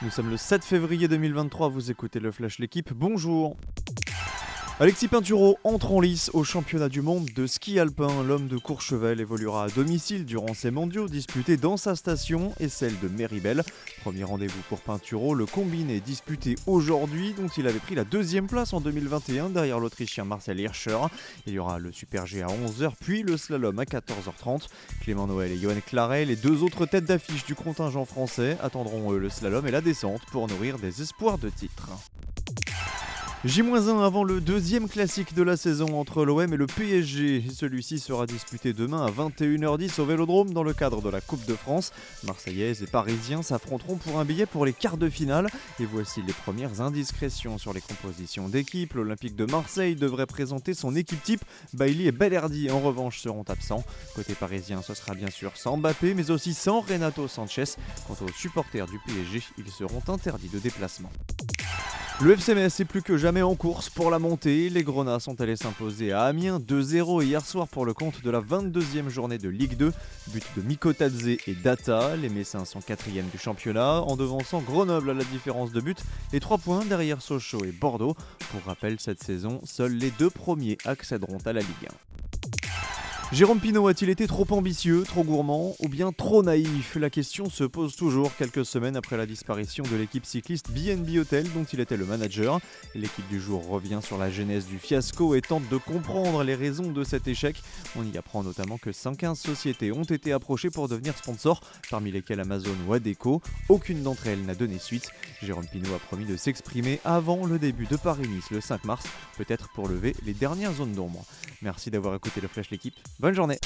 Nous sommes le 7 février 2023, vous écoutez le Flash L'équipe, bonjour Alexis Pinturo entre en lice au championnat du monde de ski alpin. L'homme de Courchevel évoluera à domicile durant ces mondiaux disputés dans sa station et celle de Méribel. Premier rendez-vous pour Pinturo, le combiné disputé aujourd'hui dont il avait pris la deuxième place en 2021 derrière l'Autrichien Marcel Hirscher. Il y aura le Super G à 11h puis le slalom à 14h30. Clément Noël et Johan Claret, les deux autres têtes d'affiche du contingent français, attendront le slalom et la descente pour nourrir des espoirs de titre. J-1 avant le deuxième classique de la saison entre l'OM et le PSG. Celui-ci sera disputé demain à 21h10 au Vélodrome dans le cadre de la Coupe de France. Marseillaises et Parisiens s'affronteront pour un billet pour les quarts de finale. Et voici les premières indiscrétions sur les compositions d'équipe. L'Olympique de Marseille devrait présenter son équipe type. Bailey et Bellerdi en revanche seront absents. Côté parisien, ce sera bien sûr sans Mbappé mais aussi sans Renato Sanchez. Quant aux supporters du PSG, ils seront interdits de déplacement. Le FCMS est plus que jamais en course pour la montée. Les Grenats sont allés s'imposer à Amiens 2-0 hier soir pour le compte de la 22e journée de Ligue 2. But de Mikotadze et Data. Les Messins sont 4 du championnat en devançant Grenoble à la différence de but et 3 points derrière Sochaux et Bordeaux. Pour rappel, cette saison, seuls les deux premiers accéderont à la Ligue 1. Jérôme Pinault a-t-il été trop ambitieux, trop gourmand ou bien trop naïf? La question se pose toujours quelques semaines après la disparition de l'équipe cycliste BNB Hotel dont il était le manager. L'équipe du jour revient sur la genèse du fiasco et tente de comprendre les raisons de cet échec. On y apprend notamment que 115 sociétés ont été approchées pour devenir sponsors, parmi lesquelles Amazon ou Adeco. Aucune d'entre elles n'a donné suite. Jérôme Pinault a promis de s'exprimer avant le début de Paris-Nice le 5 mars, peut-être pour lever les dernières zones d'ombre. Merci d'avoir écouté le Flash l'équipe. Bonne journée